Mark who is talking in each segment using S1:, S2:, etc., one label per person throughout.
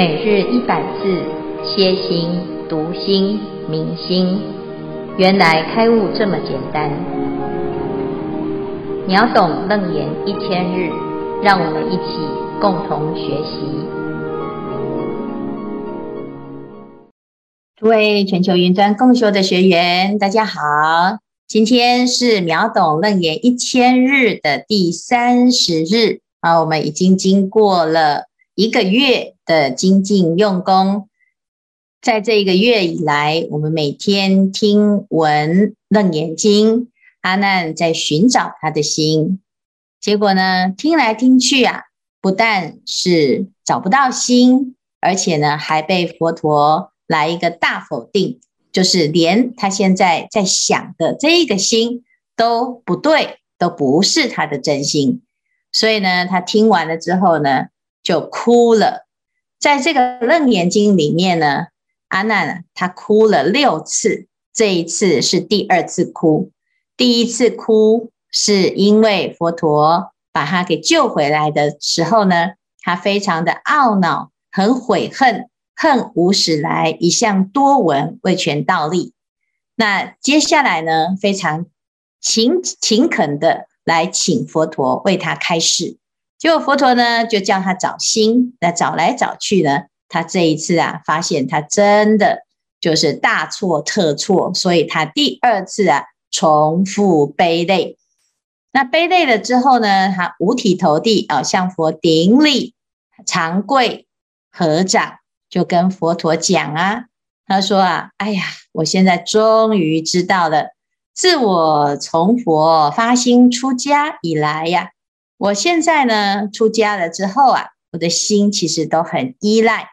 S1: 每日一百字，歇心、读心、明心，原来开悟这么简单。秒懂楞严一千日，让我们一起共同学习。诸位全球云端共修的学员，大家好，今天是秒懂楞严一千日的第三十日啊，我们已经经过了一个月。的精进用功，在这一个月以来，我们每天听闻楞严经，阿难在寻找他的心。结果呢，听来听去啊，不但是找不到心，而且呢，还被佛陀来一个大否定，就是连他现在在想的这一个心都不对，都不是他的真心。所以呢，他听完了之后呢，就哭了。在这个《楞严经》里面呢，阿难他哭了六次，这一次是第二次哭。第一次哭是因为佛陀把他给救回来的时候呢，他非常的懊恼，很悔恨，恨无始来，一向多闻，未全道力。那接下来呢，非常勤勤恳的来请佛陀为他开示。结果佛陀呢，就叫他找心，那找来找去呢，他这一次啊，发现他真的就是大错特错，所以他第二次啊，重复悲泪。那悲泪了之后呢，他五体投地啊，向佛顶礼，长跪合掌，就跟佛陀讲啊，他说啊，哎呀，我现在终于知道了，自我从佛发心出家以来呀。我现在呢，出家了之后啊，我的心其实都很依赖。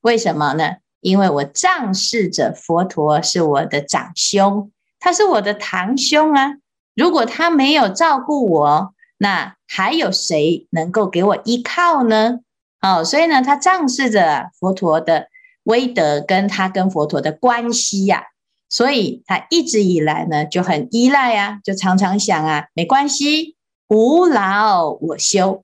S1: 为什么呢？因为我仗势着佛陀是我的长兄，他是我的堂兄啊。如果他没有照顾我，那还有谁能够给我依靠呢？哦，所以呢，他仗势着佛陀的威德，跟他跟佛陀的关系呀，所以他一直以来呢就很依赖啊，就常常想啊，没关系。无劳我修，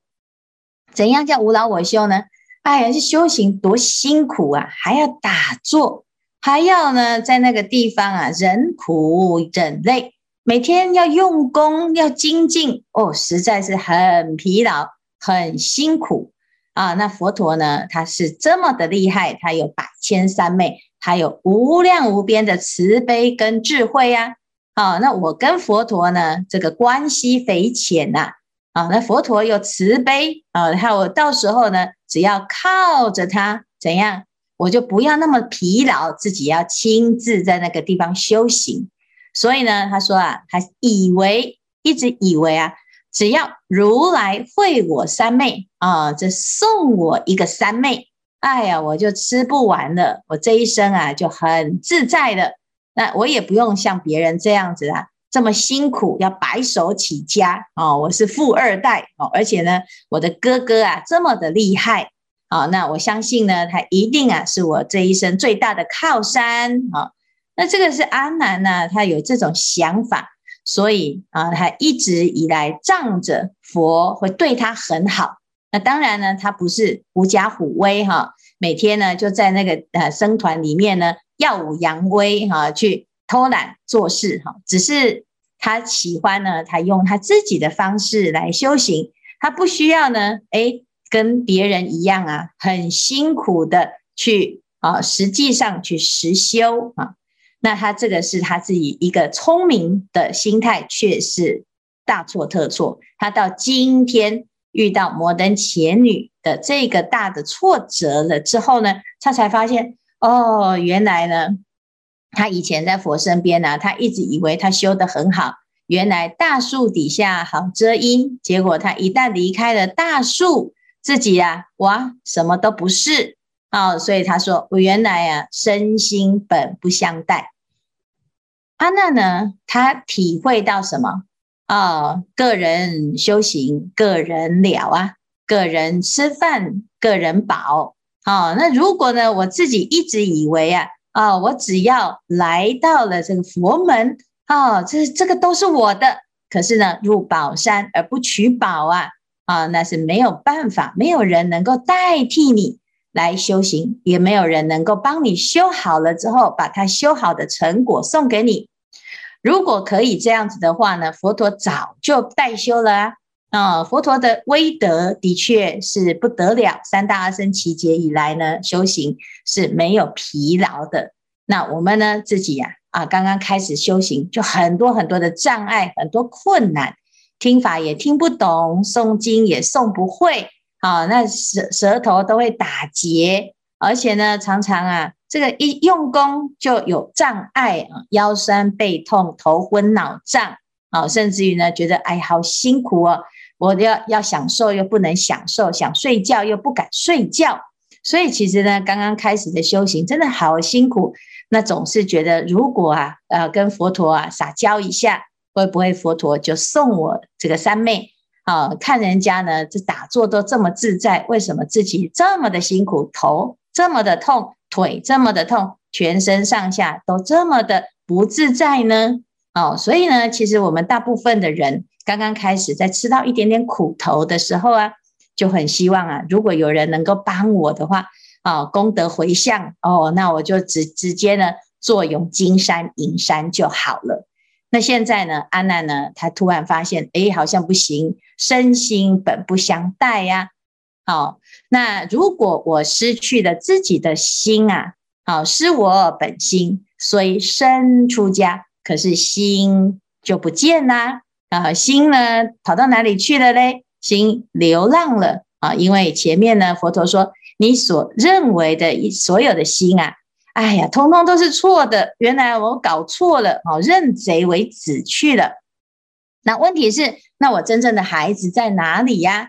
S1: 怎样叫无劳我修呢？哎呀，这修行多辛苦啊，还要打坐，还要呢在那个地方啊忍苦忍累，每天要用功要精进哦，实在是很疲劳很辛苦啊。那佛陀呢，他是这么的厉害，他有百千三昧，他有无量无边的慈悲跟智慧呀、啊。啊，那我跟佛陀呢，这个关系匪浅呐。啊，那佛陀有慈悲啊，还有到时候呢，只要靠着他，怎样，我就不要那么疲劳，自己要亲自在那个地方修行。所以呢，他说啊，他以为一直以为啊，只要如来会我三昧啊，这送我一个三昧，哎呀，我就吃不完了，我这一生啊就很自在的。那我也不用像别人这样子啊，这么辛苦，要白手起家哦。我是富二代哦，而且呢，我的哥哥啊这么的厉害啊。那我相信呢，他一定啊是我这一生最大的靠山啊。那这个是阿南呢，他有这种想法，所以啊，他一直以来仗着佛会对他很好。那当然呢，他不是狐假虎威哈，每天呢就在那个呃僧团里面呢。耀武扬威哈，去偷懒做事哈，只是他喜欢呢，他用他自己的方式来修行，他不需要呢，诶，跟别人一样啊，很辛苦的去啊，实际上去实修啊，那他这个是他自己一个聪明的心态，却是大错特错。他到今天遇到摩登伽女的这个大的挫折了之后呢，他才发现。哦，原来呢，他以前在佛身边呢、啊，他一直以为他修得很好。原来大树底下好遮阴，结果他一旦离开了大树，自己啊，哇，什么都不是哦。所以他说，我原来啊，身心本不相待。阿难呢，他体会到什么？哦，个人修行，个人了啊，个人吃饭，个人饱。好、那如果呢，我自己一直以为啊，啊、我只要来到了这个佛门，哦，这这个都是我的。可是呢，入宝山而不取宝啊，啊、那是没有办法，没有人能够代替你来修行，也没有人能够帮你修好了之后，把它修好的成果送给你。如果可以这样子的话呢，佛陀早就代修了啊！啊，佛陀的威德的确是不得了。三大阿僧只劫以来呢，修行是没有疲劳的。那我们呢，自己呀，啊，刚刚开始修行，就很多很多的障碍，很多困难，听法也听不懂，诵经也诵不会。啊，那舌舌头都会打结，而且呢，常常啊，这个一用功就有障碍啊，腰酸背痛、头昏脑胀啊，甚至于呢，觉得哎，好辛苦哦，我要要享受又不能享受，想睡觉又不敢睡觉，所以其实呢，刚刚开始的修行真的好辛苦，那总是觉得如果啊，呃，跟佛陀啊撒娇一下，会不会佛陀就送我这个三昧？啊，看人家呢，这打坐都这么自在，为什么自己这么的辛苦，头这么的痛，腿这么的痛，全身上下都这么的不自在呢？哦，所以呢，其实我们大部分的人刚刚开始在吃到一点点苦头的时候啊，就很希望啊，如果有人能够帮我的话，啊，功德回向哦，那我就直直接呢，坐拥金山银山就好了。那现在呢，安娜呢，她突然发现，哎，好像不行，身心本不相待呀。好，那如果我失去了自己的心啊，好，失我本心，虽身出家，可是心就不见啦。啊，心呢，跑到哪里去了嘞？心流浪了啊，因为前面呢，佛陀说，你所认为的所有的心啊。哎呀，通通都是错的。原来我搞错了，哦，认贼为子去了。那问题是，那我真正的孩子在哪里呀？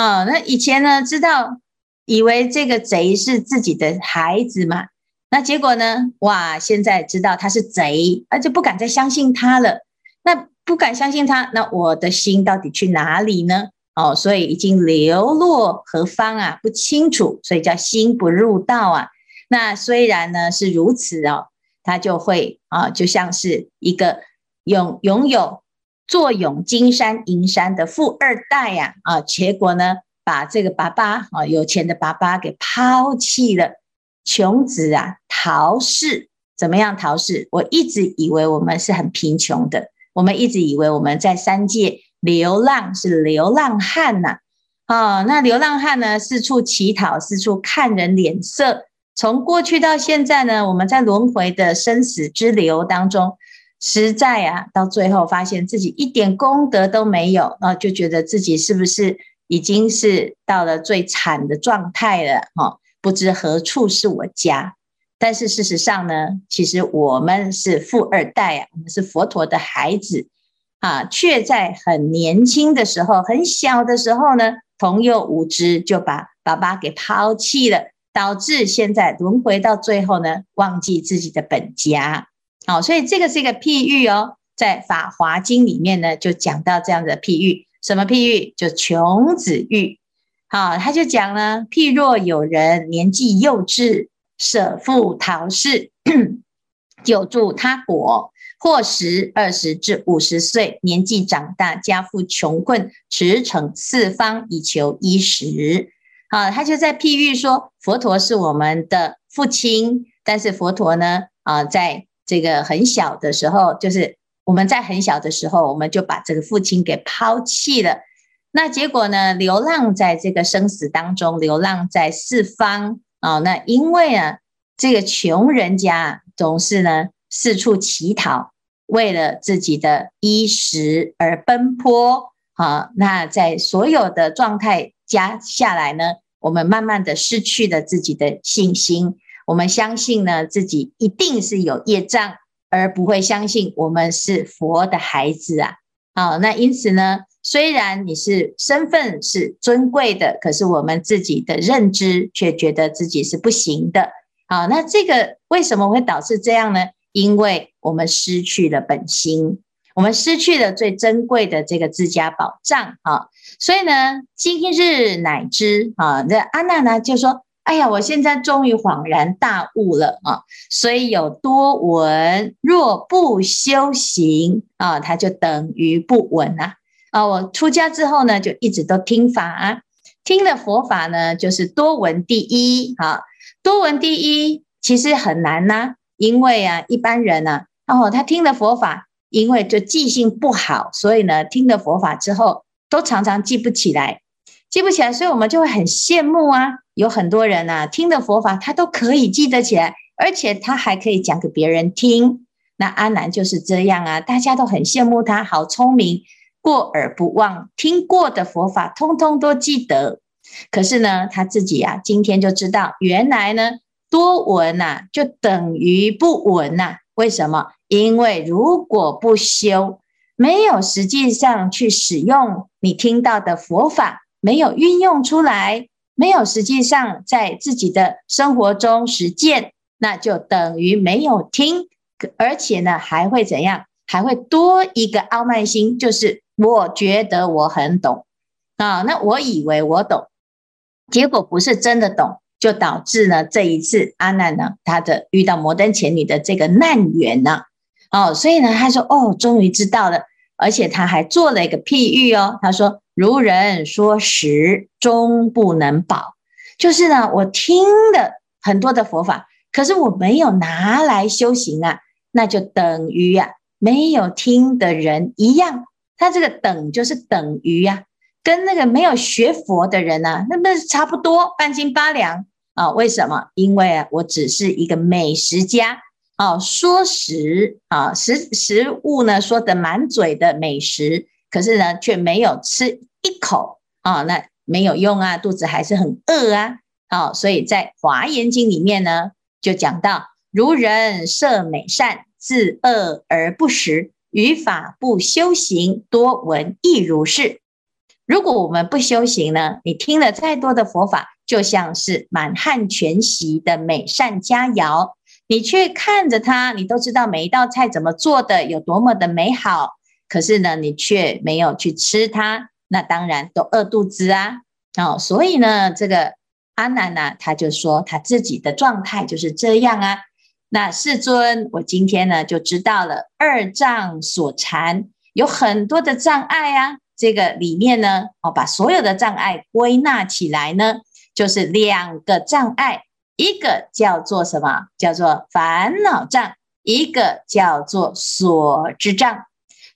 S1: 哦那以前呢，知道以为这个贼是自己的孩子嘛？那结果呢？哇，现在知道他是贼，而且不敢再相信他了。那不敢相信他，那我的心到底去哪里呢？哦，所以已经流落何方啊？不清楚，所以叫心不入道啊。那虽然呢是如此哦，他就会啊，就像是一个拥拥有坐拥金山银山的富二代呀啊，结果呢把这个爸爸啊有钱的爸爸给抛弃了，穷子啊逃世，怎么样逃世？我一直以为我们是很贫穷的，我们一直以为我们在三界流浪是流浪汉呐啊，那流浪汉呢四处乞讨，四处看人脸色。从过去到现在呢，我们在轮回的生死之流当中，实在啊，到最后发现自己一点功德都没有，啊，就觉得自己是不是已经是到了最惨的状态了？哈，不知何处是我家。但是事实上呢，其实我们是富二代啊，我们是佛陀的孩子啊，却在很年轻的时候、很小的时候呢，童幼无知就把爸爸给抛弃了。导致现在轮回到最后呢，忘记自己的本家。好，所以这个是一个譬喻哦，在《法华经》里面呢，就讲到这样的譬喻。什么譬喻？就穷子喻。好，他就讲了：譬若有人年纪幼稚，舍父逃世，久住他国，或十、二十至五十岁，年纪长大，家父穷困，驰骋四方以求衣食。啊，他就在譬喻说，佛陀是我们的父亲，但是佛陀呢，啊，在这个很小的时候，就是我们在很小的时候，我们就把这个父亲给抛弃了。那结果呢，流浪在这个生死当中，流浪在四方啊。那因为啊，这个穷人家总是呢四处乞讨，为了自己的衣食而奔波啊。那在所有的状态。加下来呢，我们慢慢的失去了自己的信心。我们相信呢，自己一定是有业障，而不会相信我们是佛的孩子啊。好，那因此呢，虽然你是身份是尊贵的，可是我们自己的认知却觉得自己是不行的。好，那这个为什么会导致这样呢？因为我们失去了本心。我们失去了最珍贵的这个自家宝藏啊，所以呢，今日乃知啊，那阿难呢就说：“哎呀，我现在终于恍然大悟了啊！所以有多闻，若不修行啊，它就等于不闻呐啊！我出家之后呢，就一直都听法啊，听了佛法呢，就是多闻第一啊，多闻第一其实很难呐、因为啊，一般人呢、啊，哦，他听了佛法，因为就记性不好，所以呢，听了佛法之后，都常常记不起来，记不起来，所以我们就会很羡慕啊，有很多人啊，听的佛法，他都可以记得起来，而且他还可以讲给别人听。那阿难就是这样啊，大家都很羡慕他，好聪明。过耳不忘，听过的佛法通通都记得。可是呢，他自己啊，今天就知道，原来呢，多闻呐，就等于不闻呐。为什么？因为如果不修，没有实际上去使用你听到的佛法，没有运用出来，没有实际上在自己的生活中实践，那就等于没有听，而且呢，还会怎样？还会多一个傲慢心，就是。我觉得我很懂啊，那我以为我懂，结果不是真的懂，就导致呢这一次阿难呢他的遇到摩登前女的这个难缘呢，哦，所以呢他说哦，终于知道了，而且他还做了一个譬喻哦，他说如人说食，终不能饱，就是呢我听了很多的佛法，可是我没有拿来修行啊，那就等于啊没有听的人一样。他这个等就是等于呀、啊，跟那个没有学佛的人呢、啊，那差不多半斤八两啊？为什么？因为啊，我只是一个美食家啊，说食啊，食食物呢说得满嘴的美食，可是呢却没有吃一口啊，那没有用啊，肚子还是很饿啊。啊，所以在《华严经》里面呢，就讲到如人设美善，自恶而不食。于法不修行，多闻亦如是。如果我们不修行呢？你听了再多的佛法，就像是满汉全席的美善佳肴，你去看着它，你都知道每一道菜怎么做的，有多么的美好。可是呢，你却没有去吃它，那当然都饿肚子啊！哦，所以呢，这个阿难呢，他就说他自己的状态就是这样啊。那世尊，我今天呢就知道了二障所缠，有很多的障碍啊。这个里面呢，我把所有的障碍归纳起来呢，就是两个障碍，一个叫做什么？叫做烦恼障，一个叫做所知障。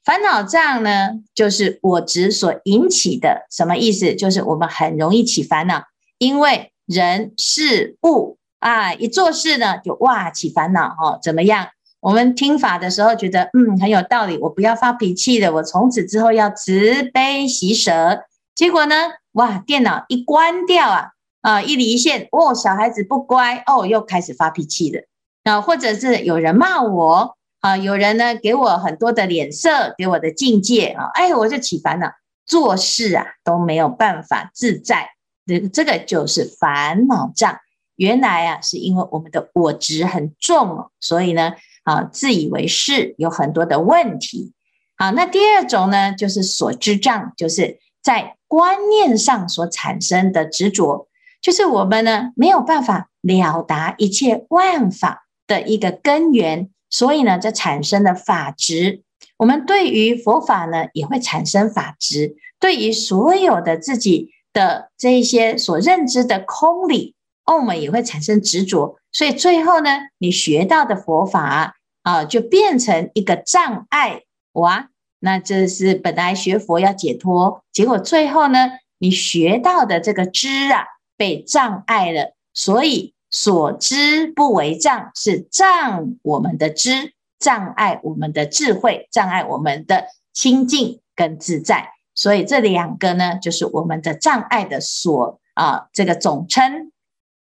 S1: 烦恼障呢，就是我执所引起的，什么意思？就是我们很容易起烦恼，因为人事物。啊，一做事呢，就哇起烦恼哦，怎么样？我们听法的时候觉得嗯很有道理，我不要发脾气的，我从此之后要慈悲喜舍。结果呢，哇，电脑一关掉啊，啊一离线，哦，小孩子不乖哦，又开始发脾气了。啊，或者是有人骂我啊，有人呢给我很多的脸色，给我的境界啊，哎，我就起烦恼，做事啊都没有办法自在，这这个就是烦恼障。原来啊，是因为我们的我执很重，所以呢，啊，自以为是，有很多的问题。好，那第二种呢，就是所知障，就是在观念上所产生的执着，就是我们呢没有办法了达一切万法的一个根源，所以呢，这产生的法执。我们对于佛法呢，也会产生法执，对于所有的自己的这一些所认知的空理。我们也会产生执着，所以最后呢，你学到的佛法啊，就变成一个障碍哇。那这是本来学佛要解脱，结果最后呢，你学到的这个知啊，被障碍了。所以所知不为障，是障我们的知，障碍我们的智慧，障碍我们的清净跟自在。所以这两个呢，就是我们的障碍的所啊，这个总称。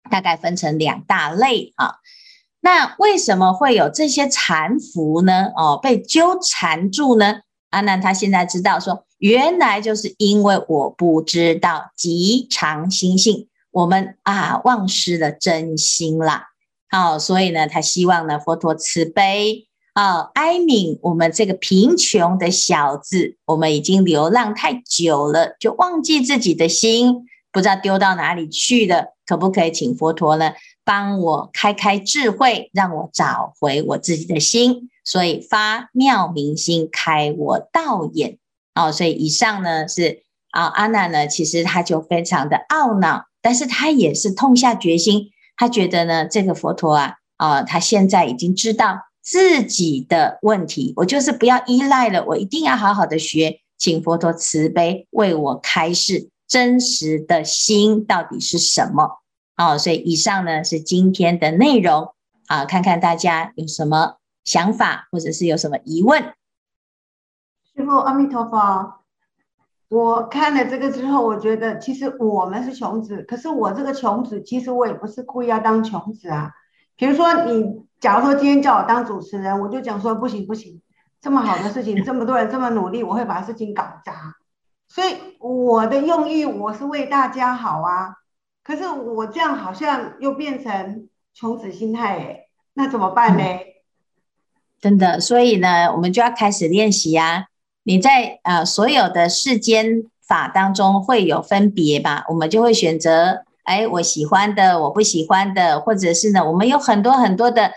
S1: 大概分成两大类啊，那为什么会有这些缠缚呢？哦，被纠缠住呢？阿难他现在知道说，原来就是因为我不知道极常心性，我们啊忘失了真心啦。好，所以呢，他希望呢佛陀慈悲啊，哀悯我们这个贫穷的小子，我们已经流浪太久了，就忘记自己的心。不知道丢到哪里去了，可不可以请佛陀呢帮我开开智慧，让我找回我自己的心？所以发妙明心，开我道眼。哦，所以以上呢是啊，阿难呢，其实他就非常的懊恼，但是他也是痛下决心，他觉得呢，这个佛陀啊，啊，他现在已经知道自己的问题，我就是不要依赖了，我一定要好好的学，请佛陀慈悲为我开示真实的心到底是什么。好，所以以上呢是今天的内容啊，看看大家有什么想法，或者是有什么疑问。
S2: 师父阿弥陀佛。我看了这个之后，我觉得其实我们是穷子，可是我这个穷子，其实我也不是故意要当穷子啊。比如说你，假如说今天叫我当主持人，我就讲说不行不行，这么好的事情，这么多人这么努力，我会把事情搞砸。所以我的用意，我是为大家好啊。可是我这样好像又变成穷子心态诶，那怎么办呢？
S1: 真的，所以呢，我们就要开始练习呀。你在呃所有的世间法当中会有分别吧？我们就会选择，哎，我喜欢的，我不喜欢的，或者是呢，我们有很多很多的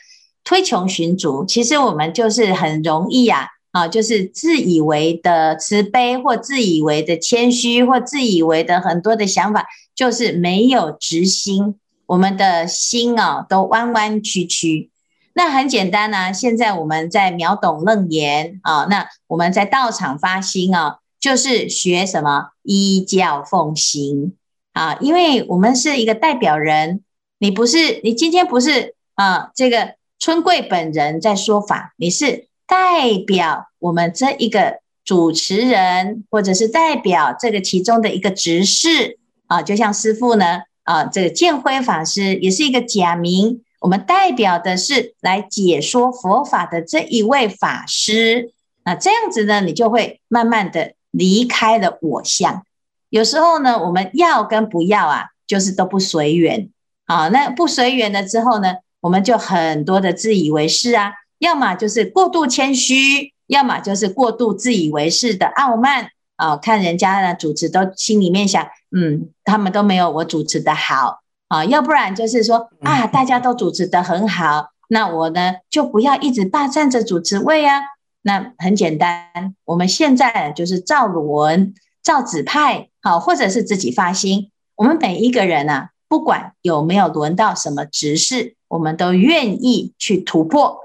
S1: 推穷寻足。其实我们就是很容易呀，啊，就是自以为的慈悲，或自以为的谦虚，或自以为的很多的想法，就是没有直心，我们的心啊都弯弯曲曲。那很简单呢、啊，现在我们在秒懂楞严啊，那我们在道场发心啊，就是学什么依教奉行啊，因为我们是一个代表人，你不是，你今天不是啊，这个春贵本人在说法，你是代表我们这一个主持人，或者是代表这个其中的一个执事啊，就像师父呢啊，这个建辉法师也是一个假名。我们代表的是来解说佛法的这一位法师，那这样子呢，你就会慢慢的离开了我相。有时候呢，我们要跟不要啊，就是都不随缘啊。那不随缘了之后呢，我们就很多的自以为是啊，要么就是过度谦虚，要么就是过度自以为是的傲慢啊。看人家呢主持，都心里面想，嗯，他们都没有我主持的好。啊，要不然就是说啊，大家都主持的很好，那我呢就不要一直霸占着主持位啊。那很简单，我们现在就是照轮、照指派，好，或者是自己发心。我们每一个人啊，不管有没有轮到什么执事，我们都愿意去突破。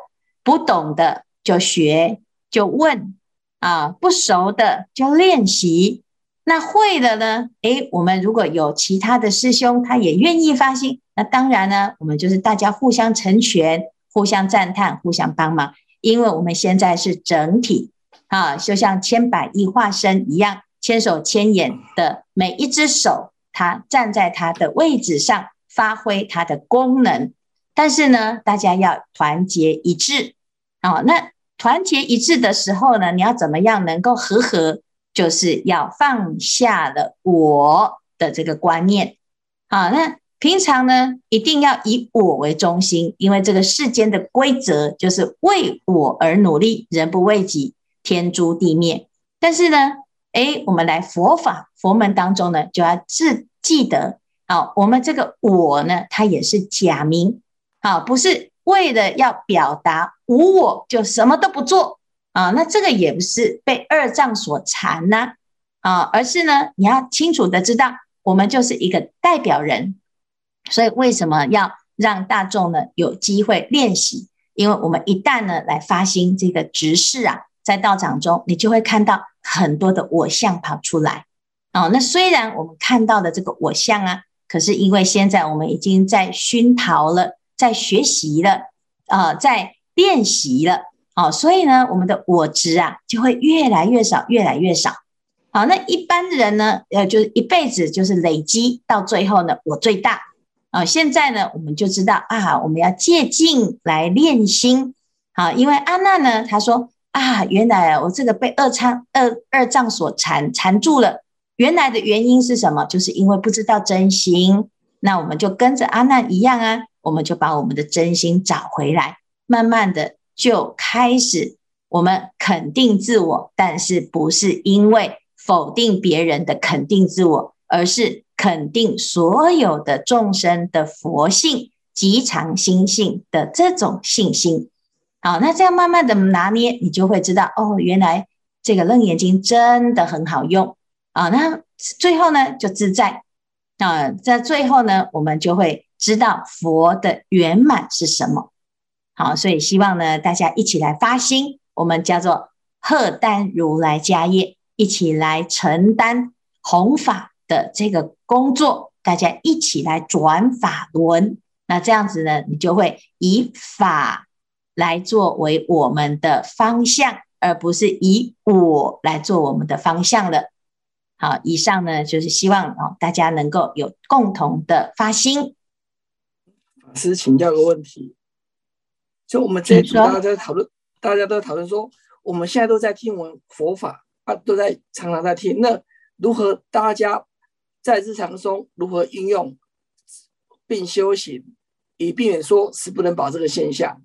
S1: 不懂的就学，就问啊，不熟的就练习。那会的呢？诶，我们如果有其他的师兄，他也愿意发心，那当然呢，我们就是大家互相成全、互相赞叹、互相帮忙。因为我们现在是整体啊，就像千百亿化身一样，千手千眼的每一只手，它站在它的位置上，发挥它的功能。但是呢，大家要团结一致啊。那团结一致的时候呢，你要怎么样能够和合？就是要放下了我的这个观念，好，那平常呢，一定要以我为中心，因为这个世间的规则就是为我而努力，人不为己，天诛地灭。但是呢，诶，我们来佛法佛门当中呢，就要自记得，好，我们这个我呢，它也是假名，好，不是为了要表达无我就什么都不做。啊，那这个也不是被二障所缠呢，啊，而是呢，你要清楚的知道，我们就是一个代表人，所以为什么要让大众呢有机会练习？因为我们一旦呢来发心这个执事啊，在道场中，你就会看到很多的我相跑出来。哦，那虽然我们看到的这个我相啊，可是因为现在我们已经在熏陶了，在学习了，啊，在练习了。哦，所以呢，我们的我执啊，就会越来越少，越来越少。好，那一般人呢，呃，就是一辈子就是累积到最后呢，我最大。啊，现在呢，我们就知道啊，我们要借镜来练心。好，因为阿难呢，他说啊，原来我这个被二障二二障所缠缠住了，原来的原因是什么？就是因为不知道真心。那我们就跟着阿难一样啊，我们就把我们的真心找回来，慢慢的。就开始，我们肯定自我，但是不是因为否定别人的肯定自我，而是肯定所有的众生的佛性、极常心性的这种信心。好，那这样慢慢的拿捏，你就会知道，哦，原来这个《楞严经》真的很好用啊。那最后呢就自在啊，在最后呢，我们就会知道佛的圆满是什么。好，所以希望呢，大家一起来发心，我们叫做荷担如来家业，一起来承担弘法的这个工作，大家一起来转法轮。那这样子呢，你就会以法来作为我们的方向，而不是以我来做我们的方向了。好，以上呢就是希望哦，大家能够有共同的发心。
S3: 法师请教个问题。就我们这一组，大家在讨论，大家都在讨论说，我们现在都在听闻佛法啊，都在常常在听。那如何大家在日常中如何应用并修行，以避免说是不能保这个现象？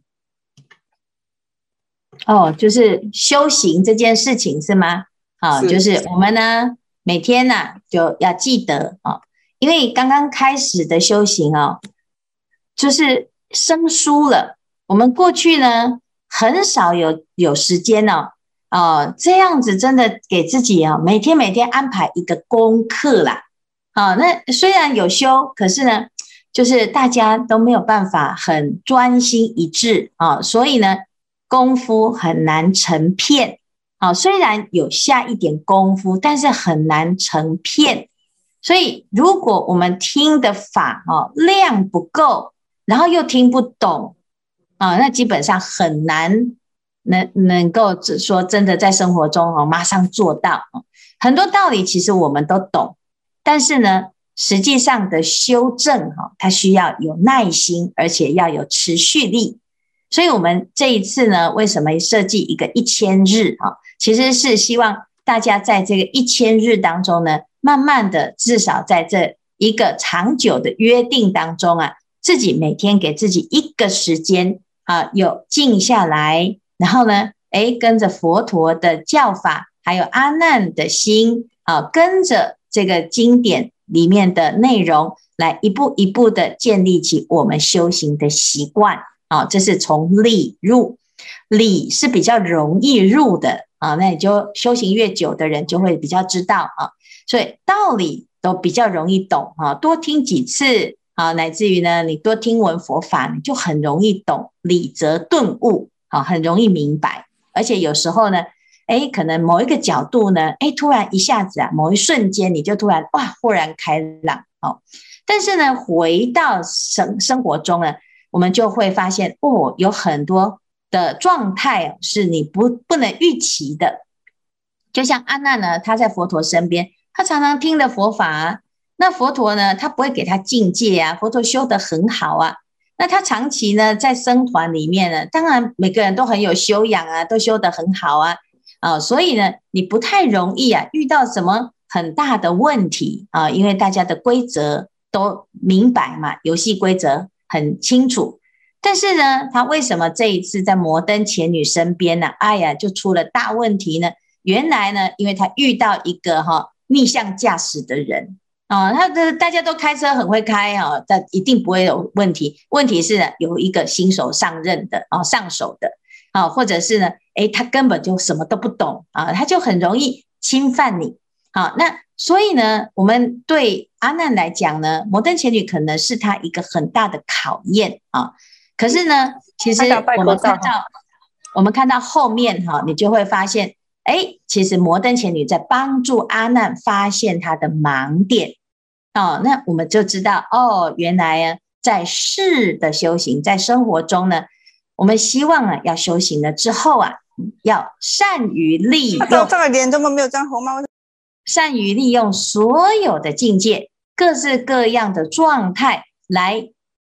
S1: 哦，就是修行这件事情是吗？啊，就是我们呢每天呢、啊、就要记得啊，因为刚刚开始的修行哦，就是生疏了。我们过去呢，很少有有时间呢、哦，哦，这样子真的给自己啊、每天每天安排一个功课啦，啊、那虽然有修，可是呢，就是大家都没有办法很专心一致。啊、所以呢，功夫很难成片，啊、虽然有下一点功夫，但是很难成片，所以如果我们听的法哦量不够，然后又听不懂。啊，那基本上很难能能够只说真的在生活中哦，马上做到。很多道理其实我们都懂，但是呢，实际上的修正哈，它需要有耐心，而且要有持续力。所以，我们这一次呢，为什么设计一个一千日啊？其实是希望大家在这个一千日当中呢，慢慢的，至少在这一个长久的约定当中啊，自己每天给自己一个时间。啊，有静下来，然后呢，诶，跟着佛陀的教法，还有阿难的心，啊，跟着这个经典里面的内容，来一步一步的建立起我们修行的习惯。啊，这是从理入，理是比较容易入的啊，那你就修行越久的人就会比较知道啊，所以道理都比较容易懂啊，多听几次。好，乃至于呢，你多听闻佛法，你就很容易懂理则顿悟，好，很容易明白。而且有时候呢，诶，可能某一个角度呢，诶，突然一下子啊，某一瞬间你就突然哇，豁然开朗，哦。但是呢，回到生生活中呢，我们就会发现，哦，有很多的状态是你不不能预期的。就像阿难呢，他在佛陀身边，他常常听的佛法。那佛陀呢，他不会给他境界啊，佛陀修得很好啊。那他长期呢在僧团里面呢，当然每个人都很有修养啊，都修得很好啊，啊，所以呢，你不太容易啊遇到什么很大的问题啊，因为大家的规则都明白嘛，游戏规则很清楚。但是呢，他为什么这一次在摩登前女身边呢？哎呀，就出了大问题呢？原来呢，因为他遇到一个哈逆向驾驶的人。啊，他的大家都开车很会开啊，但一定不会有问题。问题是呢，有一个新手上任的啊，上手的啊，或者是呢，诶，他根本就什么都不懂啊，他就很容易侵犯你。好，那所以呢，我们对阿难来讲呢，摩登前女可能是他一个很大的考验啊。可是呢，其实我们看到，我们看到后面哈，你就会发现。哎，其实摩登前女在帮助阿难发现他的盲点哦，那我们就知道哦，原来啊，在世的修行，在生活中呢，我们希望啊，要修行了之后啊，要善于利用。这个脸怎么没有张红吗？善于利用所有的境界，各式各样的状态来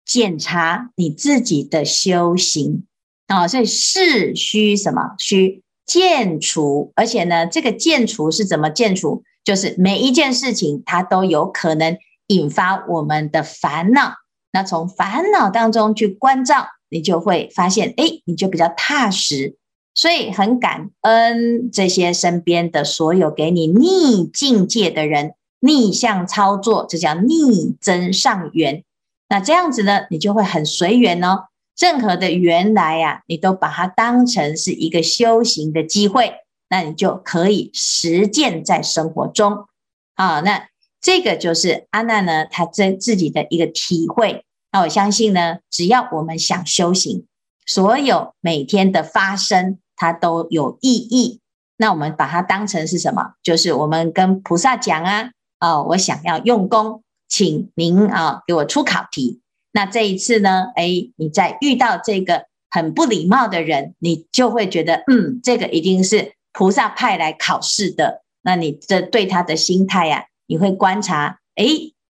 S1: 检查你自己的修行啊，哦，所以是需什么？需。见除，而且呢，这个见除是怎么见除？就是每一件事情它都有可能引发我们的烦恼。那从烦恼当中去关照，你就会发现，哎，你就比较踏实。所以很感恩这些身边的所有给你逆境界的人，逆向操作，这叫逆增上缘。那这样子呢，你就会很随缘哦。任何的原来呀、啊，你都把它当成是一个修行的机会，那你就可以实践在生活中。啊。那这个就是阿难呢，他真自己的一个体会。那我相信呢，只要我们想修行，所有每天的发生，它都有意义。那我们把它当成是什么？就是我们跟菩萨讲啊，哦，我想要用功，请您啊给我出考题。那这一次呢，哎，你在遇到这个很不礼貌的人，你就会觉得，嗯，这个一定是菩萨派来考试的。那你这对他的心态呀、你会观察，哎，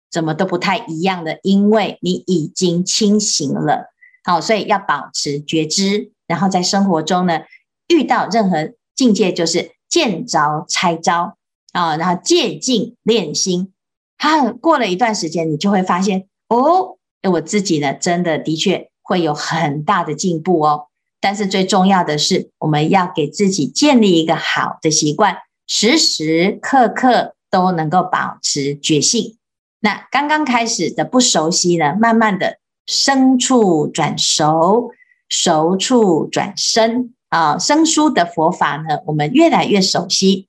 S1: 怎么都不太一样的，因为你已经清醒了。好，所以要保持觉知，然后在生活中呢，遇到任何境界，就是见招拆招啊，然后借境练心。他过了一段时间，你就会发现，哦，我自己呢，真的的确会有很大的进步哦。但是最重要的是，我们要给自己建立一个好的习惯，时时刻刻都能够保持觉性。那刚刚开始的不熟悉呢，慢慢的。生处转熟，熟处转生啊！生疏的佛法呢，我们越来越熟悉；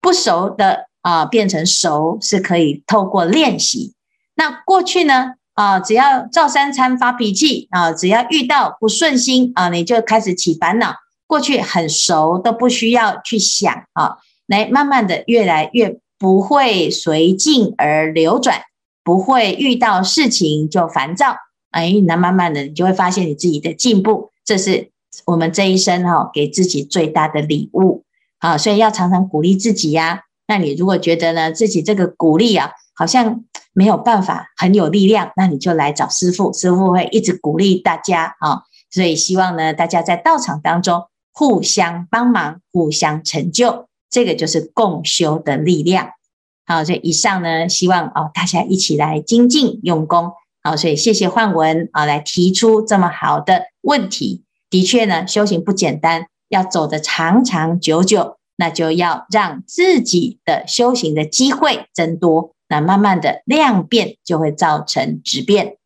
S1: 不熟的啊，变成熟，是可以透过练习。那过去呢啊，只要照三餐发脾气啊，只要遇到不顺心啊，你就开始起烦恼。过去很熟，都不需要去想啊，来慢慢的越来越不会随境而流转，不会遇到事情就烦躁。哎，那慢慢的，你就会发现你自己的进步，这是我们这一生哈给自己最大的礼物啊！所以要常常鼓励自己呀。那你如果觉得呢，自己这个鼓励啊，好像没有办法很有力量，那你就来找师傅，师傅会一直鼓励大家啊。所以希望呢，大家在道场当中互相帮忙，互相成就，这个就是共修的力量。好，所以以上呢，希望哦大家一起来精进用功。好，所以谢谢焕文啊，来提出这么好的问题。的确呢，修行不简单，要走得长长久久，那就要让自己的修行的机会增多。那慢慢的量变就会造成质变。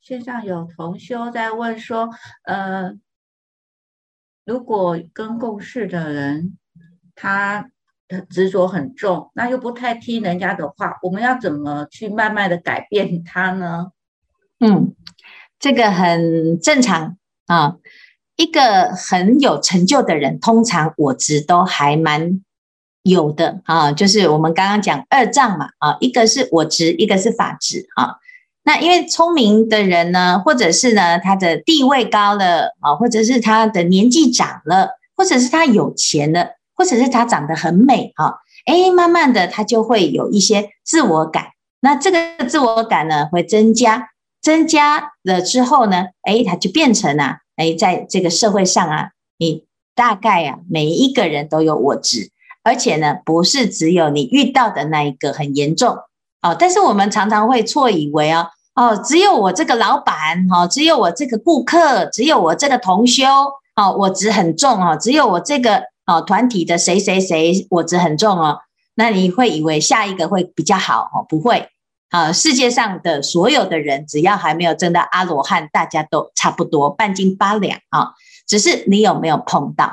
S4: 线上有同修在问说，呃，如果跟共事的人他执着很重，那又不太听人家的话，我们要怎么去慢慢的改变他呢？
S1: 嗯，这个很正常啊。一个很有成就的人，通常我执都还蛮有的啊。就是我们刚刚讲二障嘛啊，一个是我执，一个是法执啊。那因为聪明的人呢，或者是呢他的地位高了啊，或者是他的年纪长了，或者是他有钱了。或者是他长得很美哈，哎，慢慢的他就会有一些自我感，那这个自我感呢会增加，增加了之后呢，哎，他就变成啊，哎，在这个社会上啊，你大概啊每一个人都有我执，而且呢不是只有你遇到的那一个很严重哦，但是我们常常会错以为哦哦，只有我这个老板哦，只有我这个顾客，只有我这个同修哦，我执很重哦，只有我这个。哦，团体的谁谁谁我执很重哦，那你会以为下一个会比较好哦？不会啊，世界上的所有的人，只要还没有证到阿罗汉，大家都差不多半斤八两啊，只是你有没有碰到？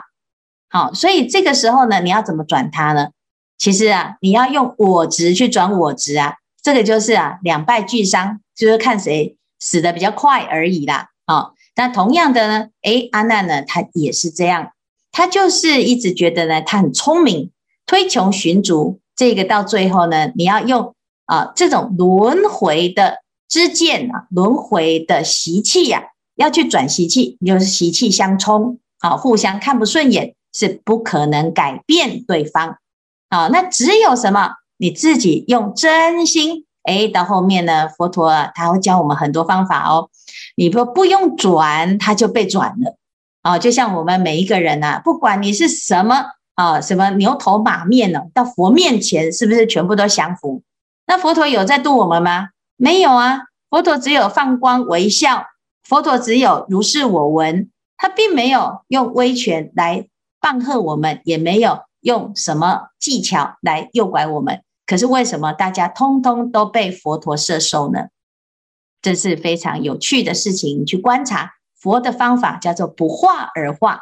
S1: 好，所以这个时候呢，你要怎么转它呢？其实啊，你要用我执去转我执啊，这个就是啊，两败俱伤，就是看谁死的比较快而已啦。啊，那同样的呢，诶，阿难呢，他也是这样。他就是一直觉得呢，他很聪明，推穷寻足，这个到最后呢，你要用啊这种轮回的之见啊，轮回的习气呀，要去转习气，就是习气相冲啊，互相看不顺眼，是不可能改变对方啊。那只有什么，你自己用真心，哎，到后面呢，佛陀啊，他会教我们很多方法哦。你不不用转，他就被转了。啊，就像我们每一个人呐、啊，不管你是什么啊，什么牛头马面呢，到佛面前是不是全部都降服？那佛陀有在度我们吗？没有啊，佛陀只有放光微笑，佛陀只有如是我闻，他并没有用威权来棒喝我们，也没有用什么技巧来诱拐我们。可是为什么大家通通都被佛陀摄受呢？这是非常有趣的事情，你去观察。佛的方法叫做不化而化，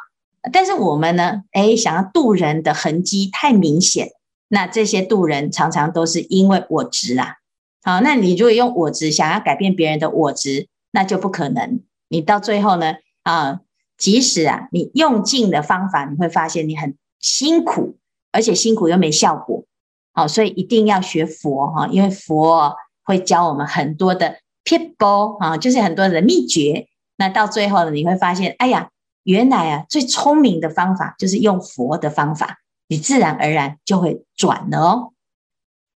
S1: 但是我们呢，诶，想要渡人的痕迹太明显，那这些渡人常常都是因为我执啊。好，那你如果用我执想要改变别人的我执，那就不可能。你到最后呢，啊，即使啊你用尽的方法，你会发现你很辛苦，而且辛苦又没效果。好，所以一定要学佛哈，因为佛会教我们很多的 people 啊，就是很多的秘诀。那到最后呢，你会发现，哎呀，原来啊最聪明的方法就是用佛的方法。你自然而然就会转了哦。